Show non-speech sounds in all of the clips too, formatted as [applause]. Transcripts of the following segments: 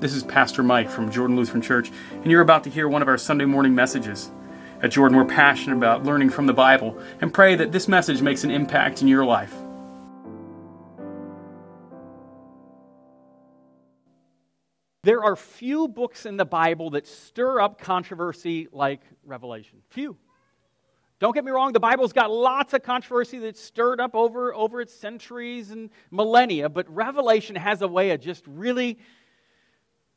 This is Pastor Mike from Jordan Lutheran Church, and you're about to hear one of our Sunday morning messages. At Jordan, we're passionate about learning from the Bible and pray that this message makes an impact in your life. There are few books in the Bible that stir up controversy like Revelation. Few. Don't get me wrong, the Bible's got lots of controversy that's stirred up over, over its centuries and millennia, but Revelation has a way of just really,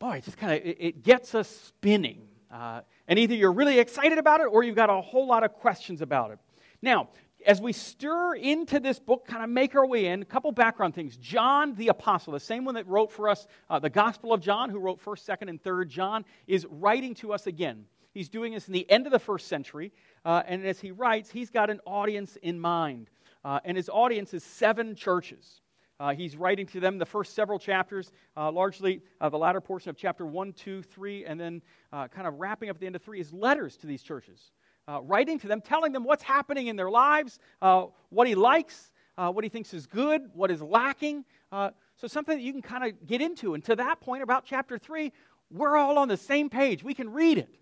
boy, it just kind of, it, it, gets us spinning. Uh, and either you're really excited about it or you've got a whole lot of questions about it. Now, as we stir into this book, kind of make our way in, a couple background things. John the Apostle, the same one that wrote for us uh, the Gospel of John, who wrote 1st, 2nd, and 3rd John, is writing to us again. He's doing this in the end of the first century, uh, and as he writes, he's got an audience in mind. Uh, and his audience is seven churches. Uh, he's writing to them the first several chapters, uh, largely uh, the latter portion of chapter 1, 2, 3, and then uh, kind of wrapping up at the end of 3 is letters to these churches uh, writing to them, telling them what's happening in their lives, uh, what he likes, what he thinks is good, what is lacking. So, something that you can kind of get into. And to that point, about chapter 3, we're all on the same page. We can read it.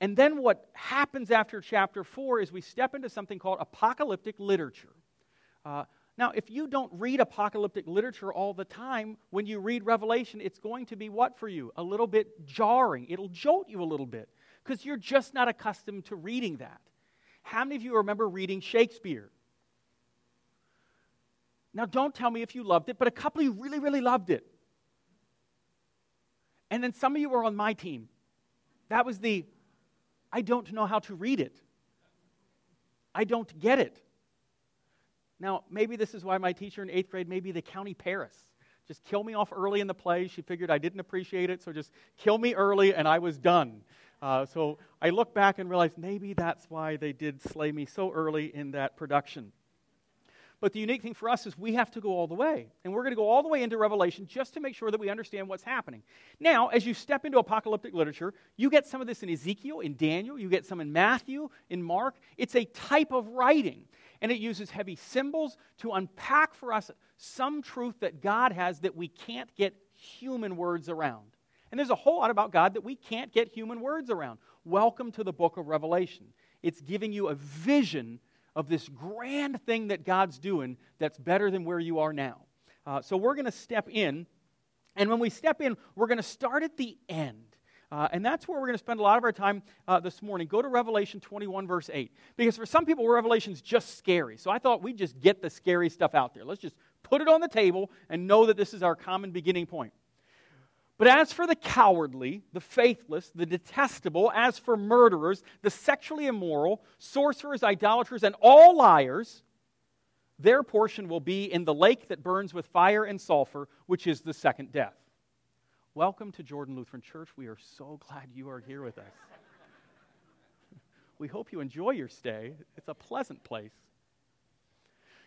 And then what happens after chapter 4 is we step into something called apocalyptic literature. Now, if you don't read apocalyptic literature all the time, when you read Revelation, it's going to be what for you? A little bit jarring. It'll jolt you a little bit because you're just not accustomed to reading that. How many of you remember reading Shakespeare? Now, don't tell me if you loved it, but a couple of you really, really loved it. And then some of you were on my team. That was the, I don't know how to read it. I don't get it. Now, maybe this is why my teacher in eighth grade, maybe the county Paris, just kill me off early in the play. She figured I didn't appreciate it, so just kill me early and I was done. Uh, so I look back and realize maybe that's why they did slay me so early in that production. But the unique thing for us is we have to go all the way. And we're going to go all the way into Revelation just to make sure that we understand what's happening. Now, as you step into apocalyptic literature, you get some of this in Ezekiel, in Daniel, you get some in Matthew, in Mark. It's a type of writing. And it uses heavy symbols to unpack for us some truth that God has that we can't get human words around. And there's a whole lot about God that we can't get human words around. Welcome to the book of Revelation. It's giving you a vision of this grand thing that God's doing that's better than where you are now. Uh, so we're going to step in. And when we step in, we're going to start at the end. Uh, and that's where we're going to spend a lot of our time uh, this morning. Go to Revelation 21, verse 8. Because for some people, Revelation's just scary. So I thought we'd just get the scary stuff out there. Let's just put it on the table and know that this is our common beginning point. But as for the cowardly, the faithless, the detestable, as for murderers, the sexually immoral, sorcerers, idolaters, and all liars, their portion will be in the lake that burns with fire and sulfur, which is the second death. Welcome to Jordan Lutheran Church. We are so glad you are here with us. [laughs] we hope you enjoy your stay. It's a pleasant place.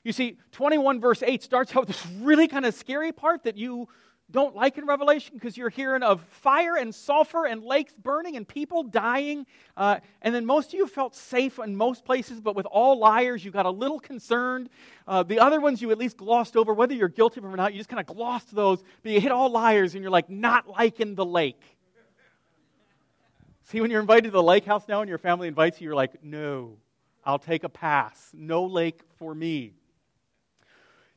You see, 21 verse 8 starts out with this really kind of scary part that you don't like in Revelation because you're hearing of fire and sulfur and lakes burning and people dying. Uh, and then most of you felt safe in most places, but with all liars, you got a little concerned. Uh, the other ones you at least glossed over, whether you're guilty of them or not, you just kind of glossed those, but you hit all liars and you're like, not liking the lake. See, when you're invited to the lake house now and your family invites you, you're like, no, I'll take a pass. No lake for me.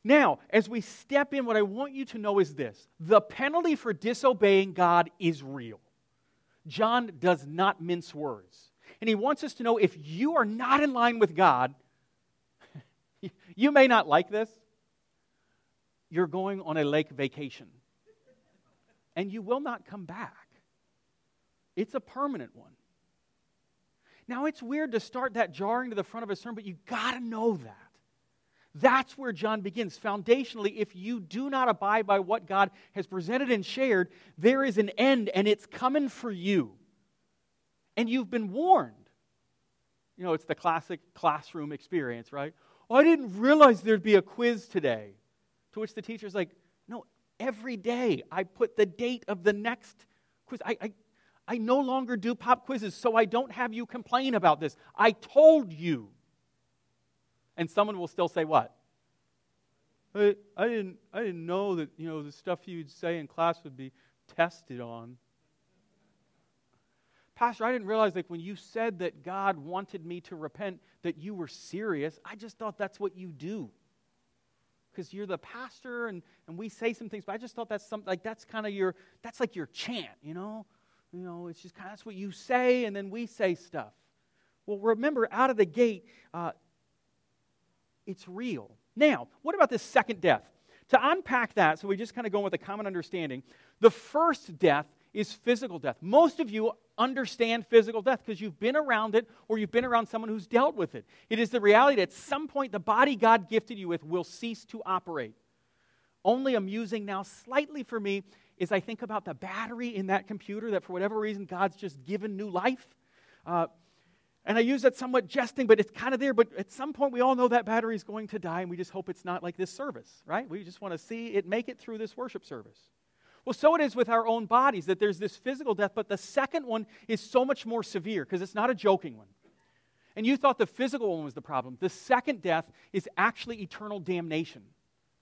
Now, as we step in, what I want you to know is this the penalty for disobeying God is real. John does not mince words. And he wants us to know if you are not in line with God, [laughs] you may not like this. You're going on a lake vacation. And you will not come back. It's a permanent one. Now, it's weird to start that jarring to the front of a sermon, but you got to know that. That's where John begins. Foundationally, if you do not abide by what God has presented and shared, there is an end and it's coming for you. And you've been warned. You know, it's the classic classroom experience, right? Oh, I didn't realize there'd be a quiz today. To which the teacher's like, No, every day I put the date of the next quiz. I, I, I no longer do pop quizzes, so I don't have you complain about this. I told you. And someone will still say, What? I, I, didn't, I didn't know that you know, the stuff you'd say in class would be tested on. Pastor, I didn't realize like when you said that God wanted me to repent that you were serious. I just thought that's what you do. Because you're the pastor and, and we say some things, but I just thought that's something like that's kind of your that's like your chant, you know? You know, it's just kind of that's what you say, and then we say stuff. Well, remember, out of the gate, uh, it's real. Now, what about this second death? To unpack that, so we just kind of go with a common understanding, the first death is physical death. Most of you understand physical death because you've been around it or you've been around someone who's dealt with it. It is the reality that at some point the body God gifted you with will cease to operate. Only amusing now, slightly for me, is I think about the battery in that computer that for whatever reason God's just given new life. Uh, and I use that somewhat jesting, but it's kind of there. But at some point, we all know that battery is going to die, and we just hope it's not like this service, right? We just want to see it make it through this worship service. Well, so it is with our own bodies that there's this physical death, but the second one is so much more severe because it's not a joking one. And you thought the physical one was the problem. The second death is actually eternal damnation.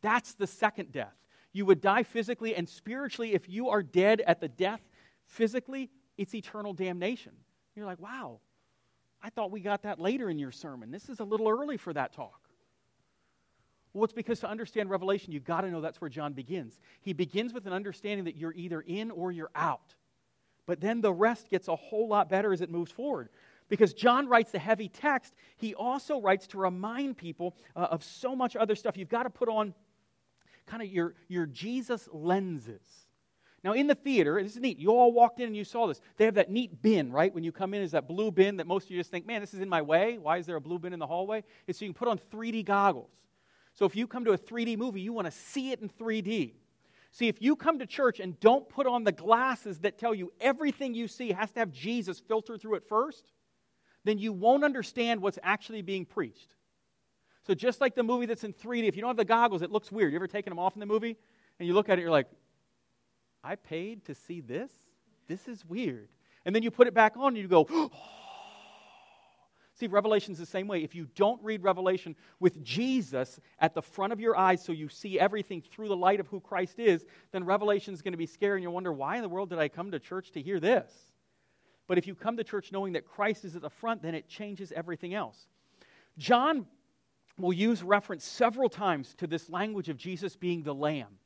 That's the second death. You would die physically, and spiritually, if you are dead at the death physically, it's eternal damnation. You're like, wow, I thought we got that later in your sermon. This is a little early for that talk. Well, it's because to understand Revelation, you've got to know that's where John begins. He begins with an understanding that you're either in or you're out. But then the rest gets a whole lot better as it moves forward. Because John writes the heavy text, he also writes to remind people uh, of so much other stuff. You've got to put on kind of your, your Jesus lenses. Now, in the theater, this is neat. You all walked in and you saw this. They have that neat bin, right? When you come in, is that blue bin that most of you just think, man, this is in my way. Why is there a blue bin in the hallway? It's so you can put on 3D goggles. So if you come to a 3D movie, you want to see it in 3D. See, if you come to church and don't put on the glasses that tell you everything you see has to have Jesus filtered through it first, then you won't understand what's actually being preached. So just like the movie that's in 3D, if you don't have the goggles, it looks weird. You ever taken them off in the movie? And you look at it, you're like, I paid to see this? This is weird. And then you put it back on and you go, [gasps] oh. See, Revelation's the same way. If you don't read Revelation with Jesus at the front of your eyes so you see everything through the light of who Christ is, then Revelation's going to be scary and you'll wonder, why in the world did I come to church to hear this? But if you come to church knowing that Christ is at the front, then it changes everything else. John will use reference several times to this language of Jesus being the Lamb.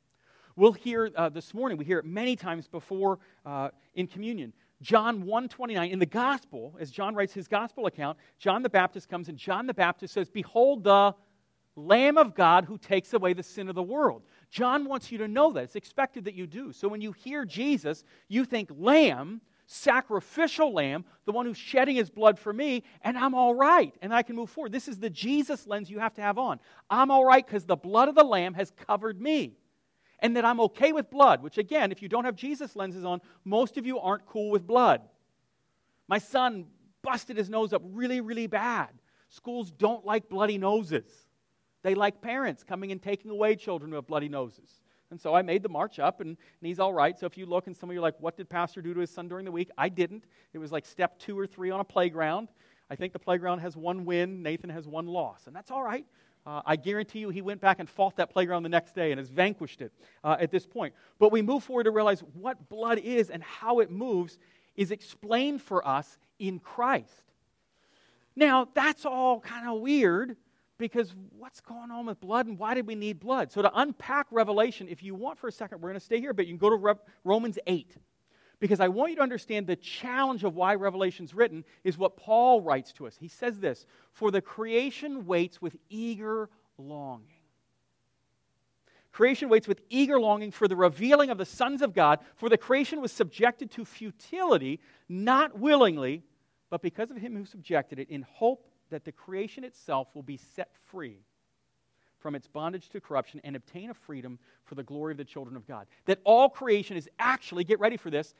We'll hear uh, this morning, we hear it many times before uh, in communion. John 1:29 in the gospel as John writes his gospel account John the Baptist comes and John the Baptist says behold the lamb of God who takes away the sin of the world. John wants you to know that it's expected that you do. So when you hear Jesus you think lamb sacrificial lamb, the one who's shedding his blood for me, and I'm all right, and I can move forward. This is the Jesus lens you have to have on. I'm all right because the blood of the lamb has covered me and that I'm okay with blood, which again, if you don't have Jesus lenses on, most of you aren't cool with blood. My son busted his nose up really, really bad. Schools don't like bloody noses. They like parents coming and taking away children have bloody noses. And so I made the march up, and, and, he's all right. So if you look and some of you are like, what did Pastor do to his son during the week? I didn't. It was like step two or three on a playground. I think the playground has one win, Nathan has one loss, and that's all right. Uh, I guarantee you he went back and fought that playground the next day and has vanquished it uh, at this point. But we move forward to realize what blood is and how it moves is explained for us in Christ. Now, that's all kind of weird because what's going on with blood and why did we need blood? So, to unpack Revelation, if you want for a second, we're going to stay here, but you can go to Re- Romans 8 because I want you to understand the challenge of why Revelation's written is what Paul writes to us. He says this For the creation waits with eager longing. Creation waits with eager longing for the revealing of the sons of God, for the creation was subjected to futility, not willingly, but because of him who subjected it, in hope that the creation itself will be set free from its bondage to corruption and obtain a freedom for the glory of the children of God. That all creation is actually, get ready for this,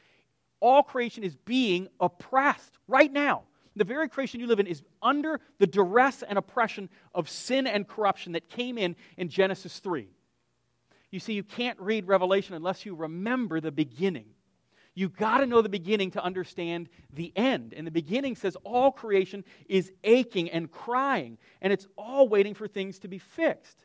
all creation is being oppressed right now. The very creation you live in is under the duress and oppression of sin and corruption that came in in Genesis 3. You see, you can't read Revelation unless you remember the beginning. You got to know the beginning to understand the end. And the beginning says all creation is aching and crying, and it's all waiting for things to be fixed.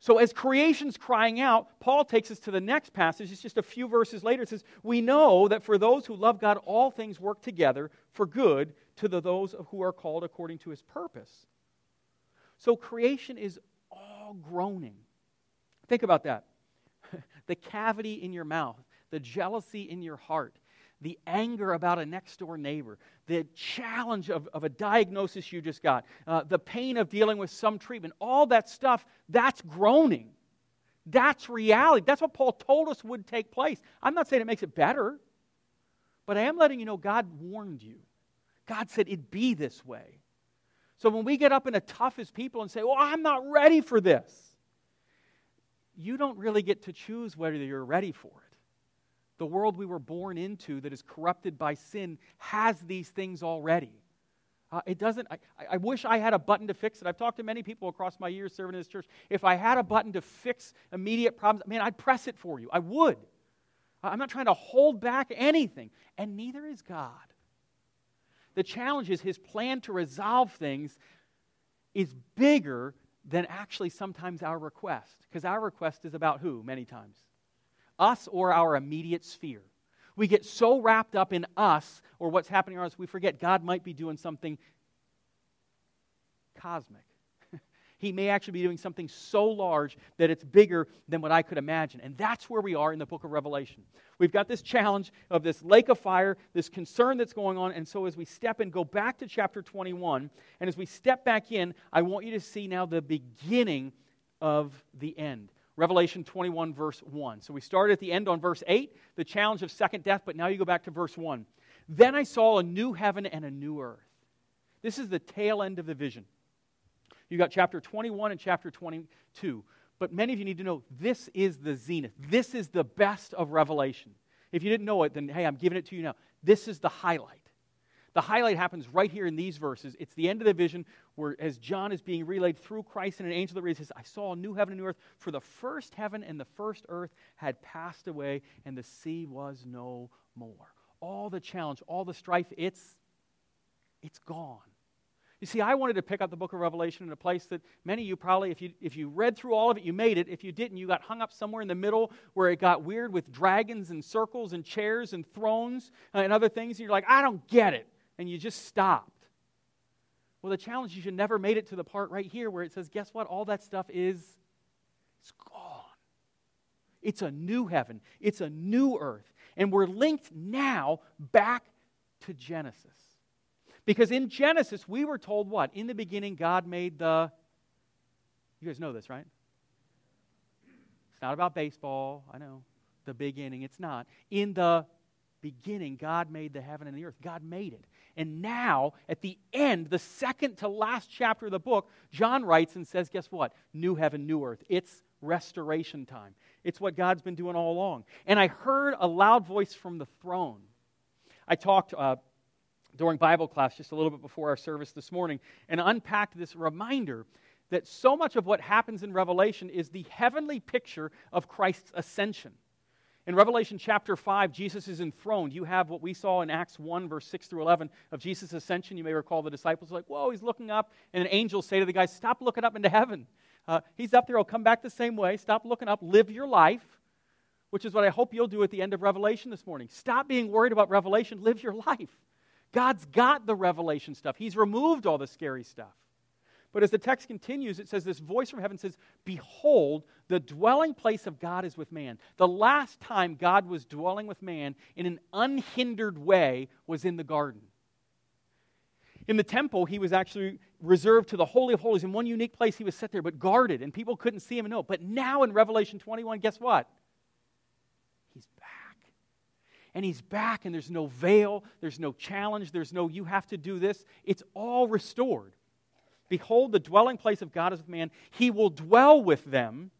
So, as creation's crying out, Paul takes us to the next passage. It's just a few verses later. It says, We know that for those who love God, all things work together for good to the, those who are called according to his purpose. So, creation is all groaning. Think about that. [laughs] the cavity in your mouth, the jealousy in your heart, the anger about a next door neighbor, the challenge of, of a diagnosis you just got, uh, the pain of dealing with some treatment, all that stuff, that's groaning. That's reality. That's what Paul told us would take place. I'm not saying it makes it better, but I am letting you know God warned you. God said it'd be this way. So when we get up in a tough as people and say, Well, I'm not ready for this, you don't really get to choose whether you're ready for it the world we were born into that is corrupted by sin has these things already. Uh, it doesn't, I, I wish I had a button to fix it. I've talked to many people across my years serving in this church. If I had a button to fix immediate problems, man, I'd press it for you. I would. I'm not trying to hold back anything, and neither is God. The challenge is his plan to resolve things is bigger than actually sometimes our request, because our request is about who many times? Us or our immediate sphere. We get so wrapped up in us or what's happening around us, we forget God might be doing something cosmic. [laughs] he may actually be doing something so large that it's bigger than what I could imagine. And that's where we are in the book of Revelation. We've got this challenge of this lake of fire, this concern that's going on. And so as we step in, go back to chapter 21, and as we step back in, I want you to see now the beginning of the end. Revelation 21, verse 1. So we started at the end on verse 8, the challenge of second death, but now you go back to verse 1. Then I saw a new heaven and a new earth. This is the tail end of the vision. You got chapter 21 and chapter 22. But many of you need to know this is the zenith. This is the best of Revelation. If you didn't know it, then hey, I'm giving it to you now. This is the highlight. The highlight happens right here in these verses. It's the end of the vision where, as John is being relayed through Christ and an angel that reads, says, I saw a new heaven and new earth, for the first heaven and the first earth had passed away, and the sea was no more. All the challenge, all the strife, it's, it's gone. You see, I wanted to pick up the book of Revelation in a place that many of you probably, if you, if you read through all of it, you made it. If you didn't, you got hung up somewhere in the middle where it got weird with dragons and circles and chairs and thrones uh, and other things. And you're like, I don't get it and you just stopped. Well, the challenge is you never made it to the part right here where it says, guess what? All that stuff is it's gone. It's a new heaven, it's a new earth. And we're linked now back to Genesis. Because in Genesis, we were told what? In the beginning, God made the. You guys know this, right? It's not about baseball. I know. The beginning. It's not. In the beginning, God made the heaven and the earth. God made it. And now, at the end, the second to last chapter of the book, John writes and says, Guess what? New heaven, new earth. It's restoration time. It's what God's been doing all along. And I heard a loud voice from the throne. I talked uh, during Bible class just a little bit before our service this morning and unpacked this reminder that so much of what happens in Revelation is the heavenly picture of Christ's ascension. In Revelation chapter 5, Jesus is enthroned. You have what we saw in Acts 1, verse 6 through 11 of Jesus' ascension. You may recall the disciples are like, Whoa, he's looking up. And an angel say to the guys, Stop looking up into heaven. Uh, he's up there. He'll come back the same way. Stop looking up. Live your life, which is what I hope you'll do at the end of Revelation this morning. Stop being worried about Revelation. Live your life. God's got the revelation stuff, He's removed all the scary stuff. But as the text continues, it says, This voice from heaven says, Behold, the dwelling place of God is with man. The last time God was dwelling with man in an unhindered way was in the garden. In the temple, he was actually reserved to the Holy of Holies. In one unique place, he was set there, but guarded, and people couldn't see him and know. But now in Revelation 21, guess what? He's back. And he's back, and there's no veil, there's no challenge, there's no you have to do this. It's all restored. Behold, the dwelling place of God is with man. He will dwell with them,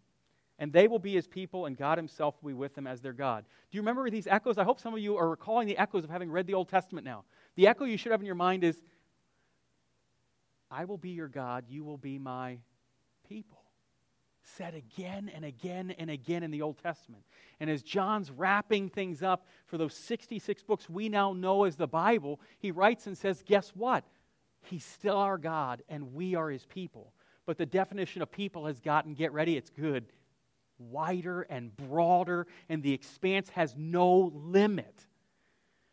and they will be his people, and God himself will be with them as their God. Do you remember these echoes? I hope some of you are recalling the echoes of having read the Old Testament now. The echo you should have in your mind is I will be your God, you will be my people. Said again and again and again in the Old Testament. And as John's wrapping things up for those 66 books we now know as the Bible, he writes and says, Guess what? He's still our God, and we are his people. but the definition of people has gotten, get ready, it's good, wider and broader, and the expanse has no limit.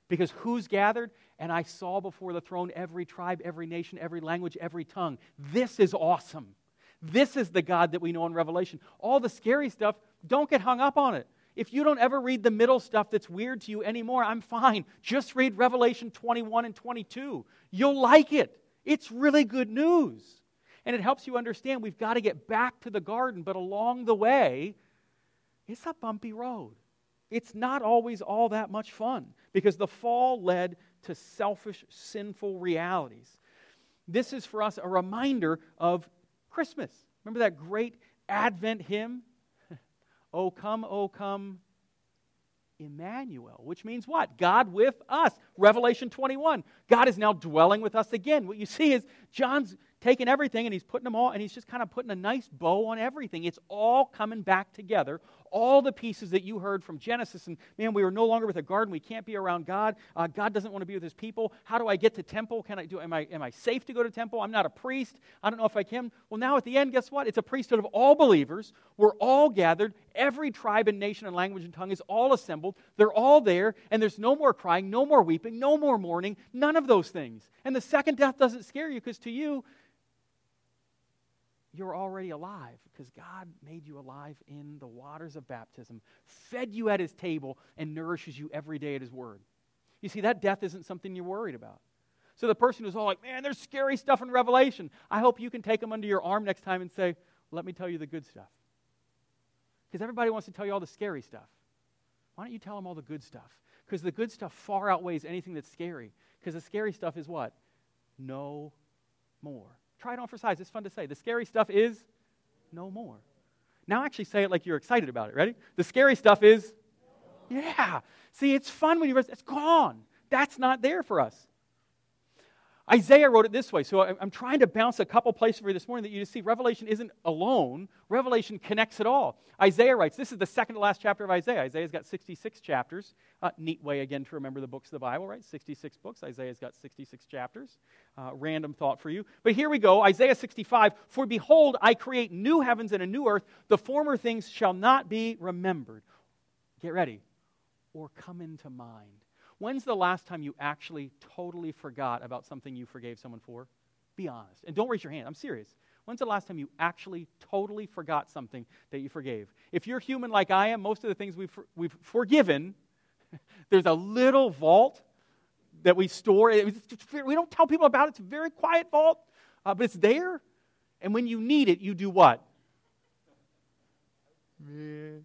Because who's gathered? And I saw before the throne every tribe, every nation, every language, every tongue. This is awesome. This is the God that we know in Revelation. All the scary stuff, don't get hung up on it. If you don't ever read the middle stuff that's weird to you anymore, I'm fine. Just read Revelation 21 and 22. You'll like it. It's really good news. And it helps you understand we've got to get back to the garden, but along the way, it's a bumpy road. It's not always all that much fun because the fall led to selfish, sinful realities. This is for us a reminder of Christmas. Remember that great Advent hymn? Oh, come, oh, come, Emmanuel, which means what? God with us. Revelation 21. God is now dwelling with us again. What you see is John's taking everything and he's putting them all, and he's just kind of putting a nice bow on everything. It's all coming back together. All the pieces that you heard from Genesis, and man, we are no longer with a garden. We can't be around God. Uh, God doesn't want to be with his people. How do I get to temple? Can I do? Am I am I safe to go to temple? I'm not a priest. I don't know if I can. Well, now at the end, guess what? It's a priesthood of all believers. We're all gathered. Every tribe and nation and language and tongue is all assembled. They're all there, and there's no more crying, no more weeping, no more mourning, none of those things. And the second death doesn't scare you because to you, you're already alive because God made you alive in the waters of baptism, fed you at his table, and nourishes you every day at his word. You see, that death isn't something you're worried about. So the person who's all like, man, there's scary stuff in Revelation, I hope you can take them under your arm next time and say, let me tell you the good stuff. Because everybody wants to tell you all the scary stuff. Why don't you tell them all the good stuff? Because the good stuff far outweighs anything that's scary. Because the scary stuff is what? No more. Try it on for size. It's fun to say. The scary stuff is no more. Now actually say it like you're excited about it. Ready? The scary stuff is yeah. See, it's fun when you it's gone. That's not there for us. Isaiah wrote it this way. So I'm trying to bounce a couple places for you this morning that you see Revelation isn't alone. Revelation connects it all. Isaiah writes, this is the second to last chapter of Isaiah. Isaiah's got 66 chapters. Uh, neat way, again, to remember the books of the Bible, right? 66 books. Isaiah's got 66 chapters. Uh, random thought for you. But here we go Isaiah 65 For behold, I create new heavens and a new earth. The former things shall not be remembered. Get ready. Or come into mind. When's the last time you actually totally forgot about something you forgave someone for? Be honest. And don't raise your hand. I'm serious. When's the last time you actually totally forgot something that you forgave? If you're human like I am, most of the things we've, we've forgiven, [laughs] there's a little vault that we store. We don't tell people about it. It's a very quiet vault, uh, but it's there. And when you need it, you do what? [laughs]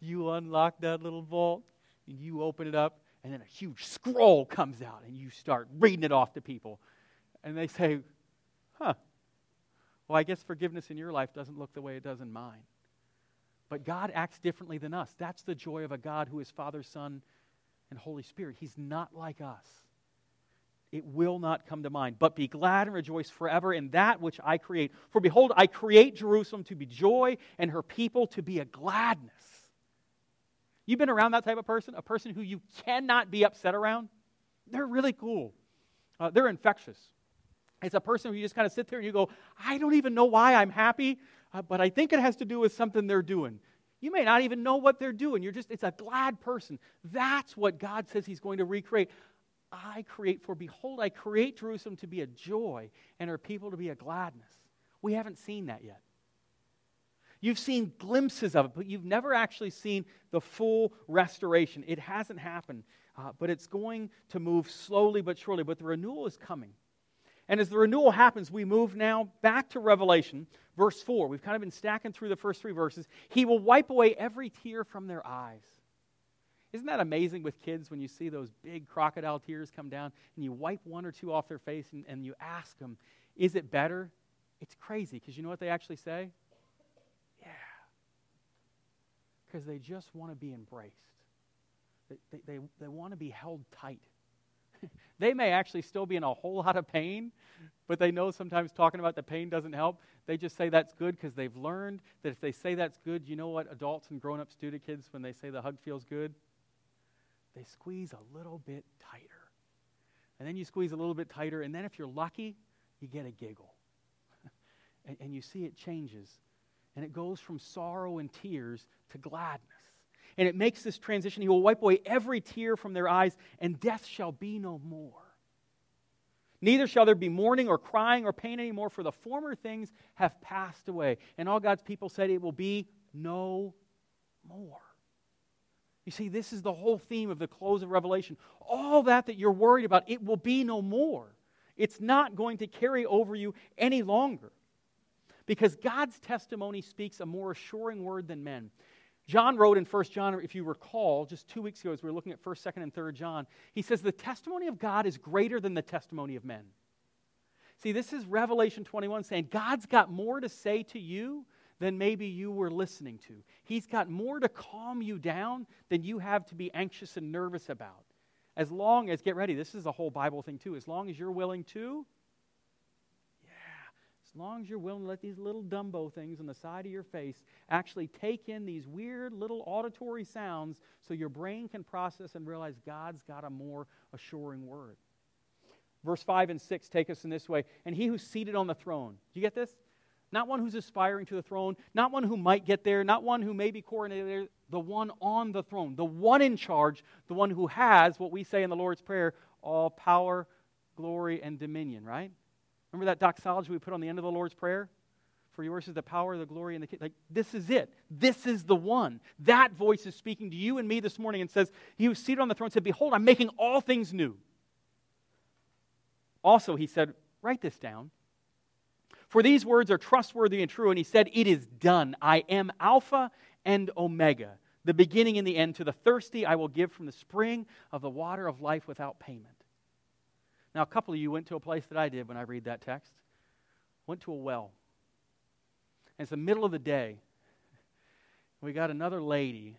You unlock that little vault, and you open it up, and then a huge scroll comes out and you start reading it off to people. And they say, huh, well, I guess forgiveness in your life doesn't look the way it does in mine. But God acts differently than us. That's the joy of a God who is Father, Son, and Holy Spirit. He's not like us. It will not come to mind. But be glad and rejoice forever in that which I create. For behold, I create Jerusalem to be joy and her people to be a gladness. You've been around that type of person, a person who you cannot be upset around? They're really cool. Uh, they're infectious. It's a person who you just kind of sit there and you go, I don't even know why I'm happy, uh, but I think it has to do with something they're doing. You may not even know what they're doing. You're just, it's a glad person. That's what God says He's going to recreate. I create, for behold, I create Jerusalem to be a joy and her people to be a gladness. We haven't seen that yet. You've seen glimpses of it, but you've never actually seen the full restoration. It hasn't happened, uh, but it's going to move slowly but surely. But the renewal is coming. And as the renewal happens, we move now back to Revelation, verse 4. We've kind of been stacking through the first three verses. He will wipe away every tear from their eyes. Isn't that amazing with kids when you see those big crocodile tears come down and you wipe one or two off their face and, and you ask them, Is it better? It's crazy because you know what they actually say? Because they just want to be embraced. They, they, they want to be held tight. [laughs] they may actually still be in a whole lot of pain, but they know sometimes talking about the pain doesn't help. They just say that's good because they've learned that if they say that's good, you know what adults and grown ups do to kids when they say the hug feels good? They squeeze a little bit tighter. And then you squeeze a little bit tighter, and then if you're lucky, you get a giggle. [laughs] and, and you see it changes. And it goes from sorrow and tears to gladness. And it makes this transition. He will wipe away every tear from their eyes, and death shall be no more. Neither shall there be mourning or crying or pain anymore, for the former things have passed away. And all God's people said, It will be no more. You see, this is the whole theme of the close of Revelation. All that that you're worried about, it will be no more. It's not going to carry over you any longer. Because God's testimony speaks a more assuring word than men. John wrote in 1 John, if you recall, just two weeks ago as we were looking at 1st, 2nd, and 3rd John, he says, The testimony of God is greater than the testimony of men. See, this is Revelation 21 saying God's got more to say to you than maybe you were listening to. He's got more to calm you down than you have to be anxious and nervous about. As long as, get ready, this is a whole Bible thing too, as long as you're willing to as long as you're willing to let these little Dumbo things on the side of your face actually take in these weird little auditory sounds so your brain can process and realize God's got a more assuring word. Verse 5 and 6 take us in this way. And he who's seated on the throne, do you get this? Not one who's aspiring to the throne, not one who might get there, not one who may be coronated there, the one on the throne, the one in charge, the one who has what we say in the Lord's Prayer all power, glory, and dominion, right? Remember that doxology we put on the end of the Lord's Prayer? For yours is the power, the glory, and the like. This is it. This is the one. That voice is speaking to you and me this morning and says, He was seated on the throne said, Behold, I'm making all things new. Also, he said, Write this down. For these words are trustworthy and true. And he said, It is done. I am Alpha and Omega, the beginning and the end. To the thirsty, I will give from the spring of the water of life without payment. Now, a couple of you went to a place that I did when I read that text. Went to a well. And it's the middle of the day. We got another lady.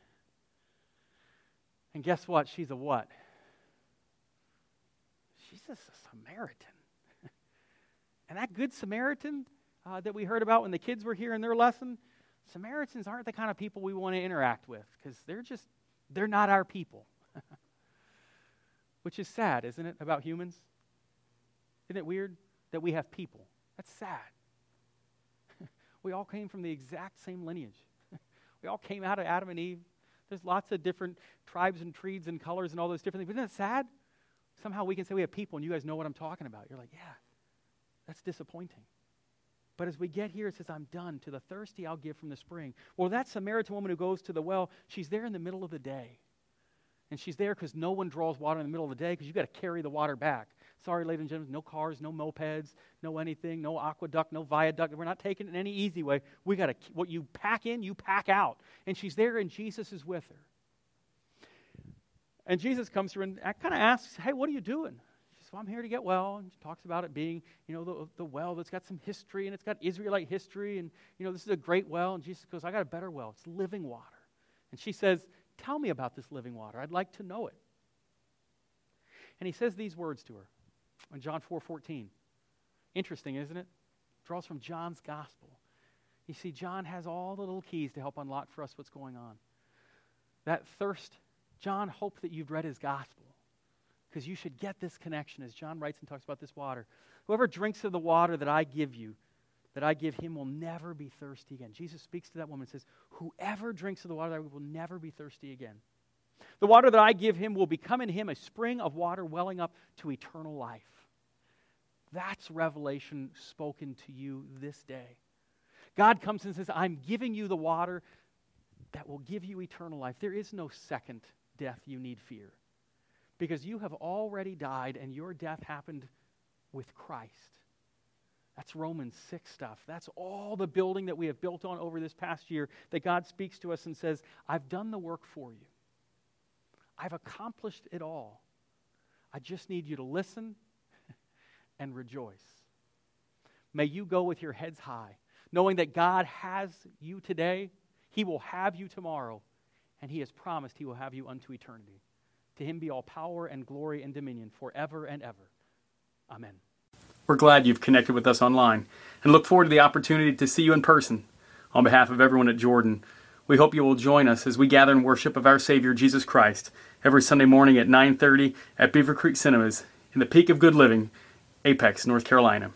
And guess what? She's a what? She's just a Samaritan. [laughs] and that good Samaritan uh, that we heard about when the kids were here in their lesson, Samaritans aren't the kind of people we want to interact with because they're just, they're not our people. [laughs] Which is sad, isn't it, about humans? Isn't it weird that we have people? That's sad. [laughs] we all came from the exact same lineage. [laughs] we all came out of Adam and Eve. There's lots of different tribes and creeds and colors and all those different things. But isn't that sad? Somehow we can say we have people and you guys know what I'm talking about. You're like, yeah, that's disappointing. But as we get here, it says, I'm done. To the thirsty, I'll give from the spring. Well, that Samaritan woman who goes to the well, she's there in the middle of the day. And she's there because no one draws water in the middle of the day because you've got to carry the water back. Sorry, ladies and gentlemen, no cars, no mopeds, no anything, no aqueduct, no viaduct. We're not taking it in any easy way. We got to, what you pack in, you pack out. And she's there, and Jesus is with her. And Jesus comes to her and kind of asks, Hey, what are you doing? She says, Well, I'm here to get well. And she talks about it being, you know, the, the well that's got some history and it's got Israelite history. And, you know, this is a great well. And Jesus goes, I got a better well. It's living water. And she says, Tell me about this living water. I'd like to know it. And he says these words to her in John 4 14. Interesting, isn't it? Draws from John's gospel. You see, John has all the little keys to help unlock for us what's going on. That thirst, John hoped that you've read his gospel because you should get this connection as John writes and talks about this water. Whoever drinks of the water that I give you, that I give him, will never be thirsty again. Jesus speaks to that woman and says, Whoever drinks of the water that I will never be thirsty again. The water that I give him will become in him a spring of water welling up to eternal life. That's revelation spoken to you this day. God comes and says, I'm giving you the water that will give you eternal life. There is no second death you need fear because you have already died and your death happened with Christ. That's Romans 6 stuff. That's all the building that we have built on over this past year that God speaks to us and says, I've done the work for you. I've accomplished it all. I just need you to listen [laughs] and rejoice. May you go with your heads high, knowing that God has you today, He will have you tomorrow, and He has promised He will have you unto eternity. To Him be all power and glory and dominion forever and ever. Amen. We're glad you've connected with us online and look forward to the opportunity to see you in person. On behalf of everyone at Jordan, we hope you will join us as we gather in worship of our Savior Jesus Christ every Sunday morning at 9:30 at Beaver Creek Cinemas in the peak of good living, Apex, North Carolina.